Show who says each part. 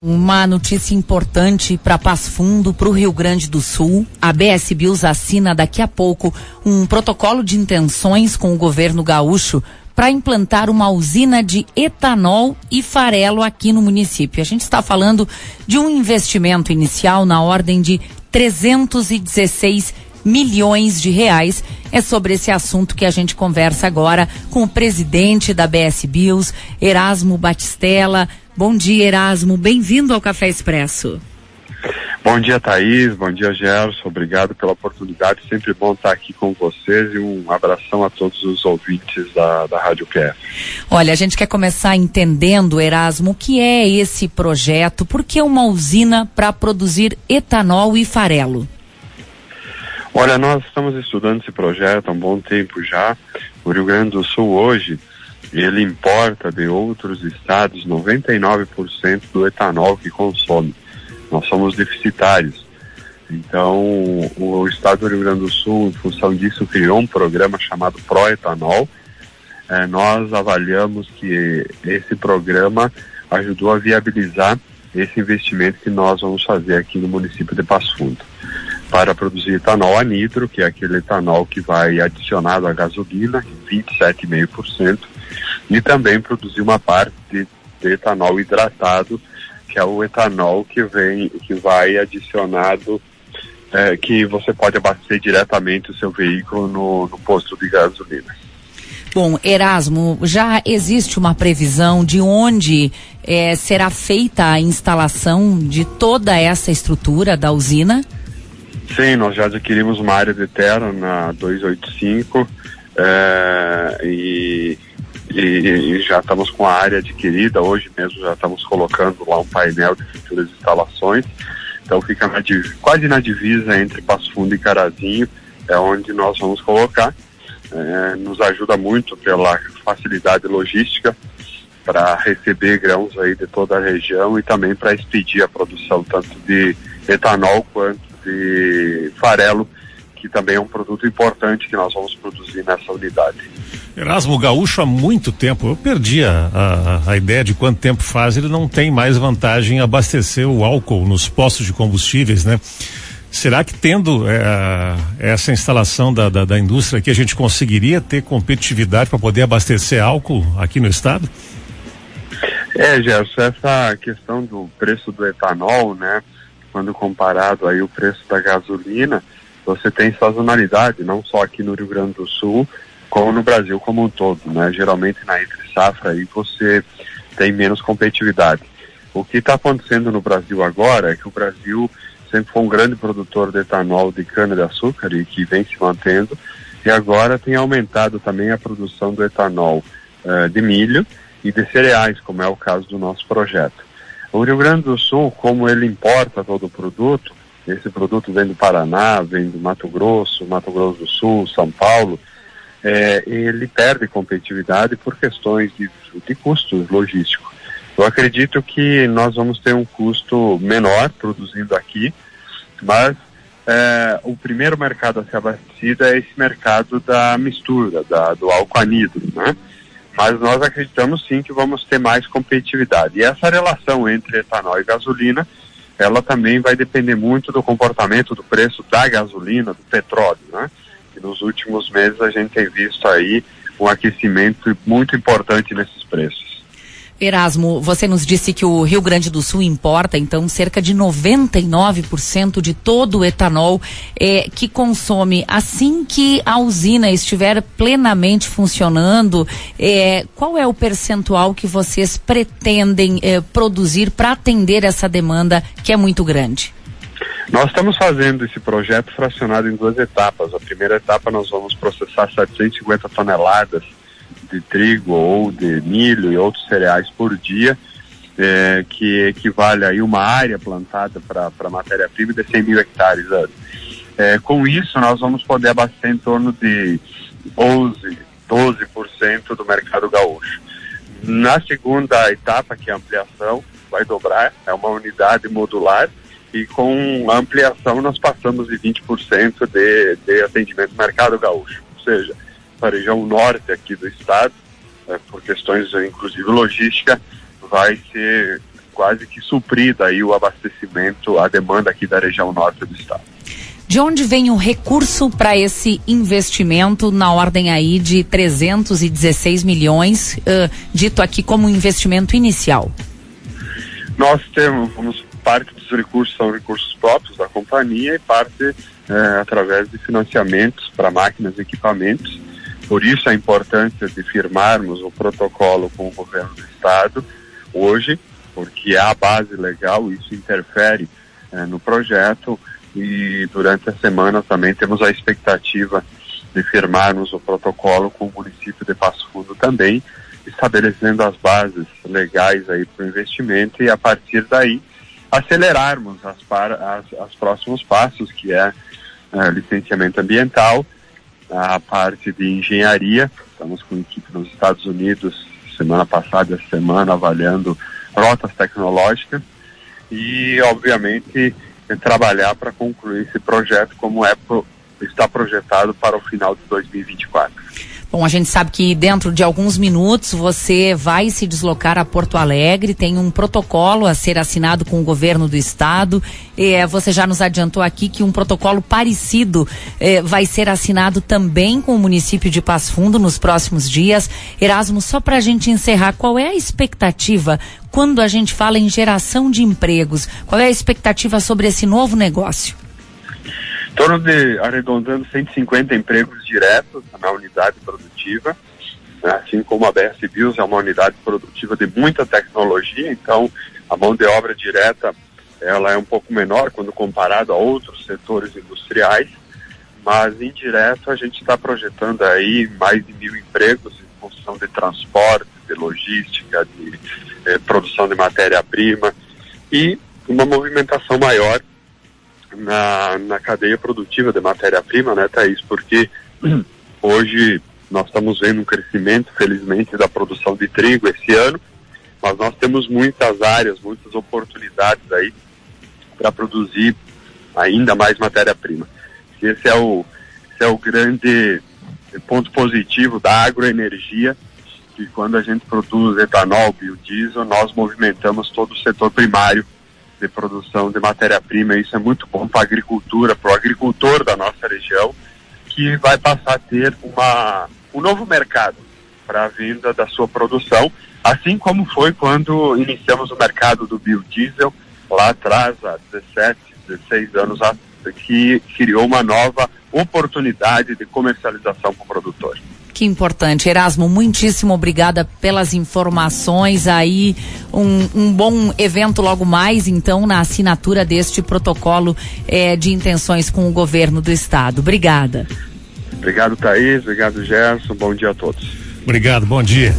Speaker 1: Uma notícia importante para Passo Fundo, para o Rio Grande do Sul. A BS Bills assina daqui a pouco um protocolo de intenções com o governo gaúcho para implantar uma usina de etanol e farelo aqui no município. A gente está falando de um investimento inicial na ordem de 316 milhões de reais. É sobre esse assunto que a gente conversa agora com o presidente da BS Bills, Erasmo Batistella. Bom dia, Erasmo. Bem-vindo ao Café Expresso.
Speaker 2: Bom dia, Thaís. Bom dia, Gerson. Obrigado pela oportunidade. Sempre bom estar aqui com vocês e um abração a todos os ouvintes da, da Rádio PF.
Speaker 1: Olha, a gente quer começar entendendo, Erasmo, o que é esse projeto, por que uma usina para produzir etanol e farelo?
Speaker 2: Olha, nós estamos estudando esse projeto há um bom tempo já. O Rio Grande do Sul hoje ele importa de outros estados 99% do etanol que consome. Nós somos deficitários. Então, o estado do Rio Grande do Sul, em função disso, criou um programa chamado Proetanol. É, nós avaliamos que esse programa ajudou a viabilizar esse investimento que nós vamos fazer aqui no município de Passo Fundo para produzir etanol anidro, que é aquele etanol que vai adicionado à gasolina, 27,5%, e também produzir uma parte de, de etanol hidratado, que é o etanol que vem, que vai adicionado, é, que você pode abastecer diretamente o seu veículo no, no posto de gasolina.
Speaker 1: Bom, Erasmo, já existe uma previsão de onde é, será feita a instalação de toda essa estrutura da usina?
Speaker 2: Sim, nós já adquirimos uma área de terra na 285 é, e e, e, já estamos com a área adquirida, hoje mesmo já estamos colocando lá um painel de futuras instalações, então fica na, quase na divisa entre Passo Fundo e Carazinho, é onde nós vamos colocar, é, nos ajuda muito pela facilidade logística para receber grãos aí de toda a região e também para expedir a produção tanto de etanol quanto de farelo, que também é um produto importante que nós vamos produzir nessa unidade.
Speaker 3: Erasmo Gaúcho há muito tempo, eu perdi a, a, a, ideia de quanto tempo faz, ele não tem mais vantagem em abastecer o álcool nos postos de combustíveis, né? Será que tendo é, essa instalação da, da, da, indústria aqui, a gente conseguiria ter competitividade para poder abastecer álcool aqui no estado?
Speaker 2: É, Gerson, essa questão do preço do etanol, né? Quando comparado aí o preço da gasolina, você tem sazonalidade, não só aqui no Rio Grande do Sul, como no Brasil como um todo, né? Geralmente na entre safra aí você tem menos competitividade. O que está acontecendo no Brasil agora é que o Brasil sempre foi um grande produtor de etanol de cana-de-açúcar e que vem se mantendo, e agora tem aumentado também a produção do etanol uh, de milho e de cereais, como é o caso do nosso projeto. O Rio Grande do Sul, como ele importa todo o produto, esse produto vem do Paraná, vem do Mato Grosso, Mato Grosso do Sul, São Paulo, é, ele perde competitividade por questões de, de custo logístico. Eu acredito que nós vamos ter um custo menor produzindo aqui, mas é, o primeiro mercado a ser abastecido é esse mercado da mistura, da, do álcool anidro, né? Mas nós acreditamos sim que vamos ter mais competitividade. E essa relação entre etanol e gasolina, ela também vai depender muito do comportamento do preço da gasolina, do petróleo, né? E nos últimos meses a gente tem visto aí um aquecimento muito importante nesses preços.
Speaker 1: Erasmo, você nos disse que o Rio Grande do Sul importa, então, cerca de 99% de todo o etanol é, que consome. Assim que a usina estiver plenamente funcionando, é, qual é o percentual que vocês pretendem é, produzir para atender essa demanda que é muito grande?
Speaker 2: Nós estamos fazendo esse projeto fracionado em duas etapas. A primeira etapa nós vamos processar 750 toneladas de trigo ou de milho e outros cereais por dia, é, que equivale a uma área plantada para matéria-prima de 100 mil hectares É, com isso, nós vamos poder abastecer em torno de 11, 12% do mercado gaúcho. Na segunda etapa, que é a ampliação, vai dobrar, é uma unidade modular, e com a ampliação nós passamos de 20% de, de atendimento no mercado gaúcho. Ou seja, a região norte aqui do estado, é, por questões inclusive logística, vai ser quase que suprida aí o abastecimento, a demanda aqui da região norte do estado.
Speaker 1: De onde vem o recurso para esse investimento na ordem aí de 316 milhões, uh, dito aqui como investimento inicial?
Speaker 2: Nós temos parte dos recursos são recursos próprios da companhia e parte é, através de financiamentos para máquinas e equipamentos. Por isso a importância de firmarmos o protocolo com o governo do estado hoje, porque a base legal, isso interfere é, no projeto e durante a semana também temos a expectativa de firmarmos o protocolo com o município de Passo Fundo também, estabelecendo as bases legais aí para o investimento e a partir daí acelerarmos as, as, as próximos passos, que é uh, licenciamento ambiental, a parte de engenharia, estamos com equipe nos Estados Unidos semana passada, essa semana, avaliando rotas tecnológicas e, obviamente, trabalhar para concluir esse projeto como é pro, está projetado para o final de 2024.
Speaker 1: Bom, a gente sabe que dentro de alguns minutos você vai se deslocar a Porto Alegre, tem um protocolo a ser assinado com o governo do estado. É, você já nos adiantou aqui que um protocolo parecido é, vai ser assinado também com o município de Passo Fundo nos próximos dias. Erasmo, só para a gente encerrar, qual é a expectativa quando a gente fala em geração de empregos? Qual é a expectativa sobre esse novo negócio?
Speaker 2: Torno de arredondando 150 empregos diretos na unidade produtiva, né? assim como a BS Bios é uma unidade produtiva de muita tecnologia, então a mão de obra direta ela é um pouco menor quando comparado a outros setores industriais, mas indireto a gente está projetando aí mais de mil empregos em função de transporte, de logística, de eh, produção de matéria-prima e uma movimentação maior na, na cadeia produtiva de matéria-prima, né, Thaís? Porque hoje nós estamos vendo um crescimento, felizmente, da produção de trigo esse ano, mas nós temos muitas áreas, muitas oportunidades aí para produzir ainda mais matéria-prima. Esse é o, esse é o grande ponto positivo da agroenergia, que quando a gente produz etanol, biodiesel, nós movimentamos todo o setor primário de produção de matéria-prima. Isso é muito bom para a agricultura, para o agricultor da nossa região, que vai passar a ter uma, um novo mercado para a venda da sua produção, assim como foi quando iniciamos o mercado do biodiesel lá atrás, há 17, 16 anos, que criou uma nova oportunidade de comercialização para o produtor.
Speaker 1: Que importante. Erasmo, muitíssimo obrigada pelas informações aí. Um, um bom evento logo mais, então, na assinatura deste protocolo eh, de intenções com o governo do estado. Obrigada.
Speaker 2: Obrigado, Thaís. Obrigado, Gerson. Bom dia a todos.
Speaker 3: Obrigado, bom dia.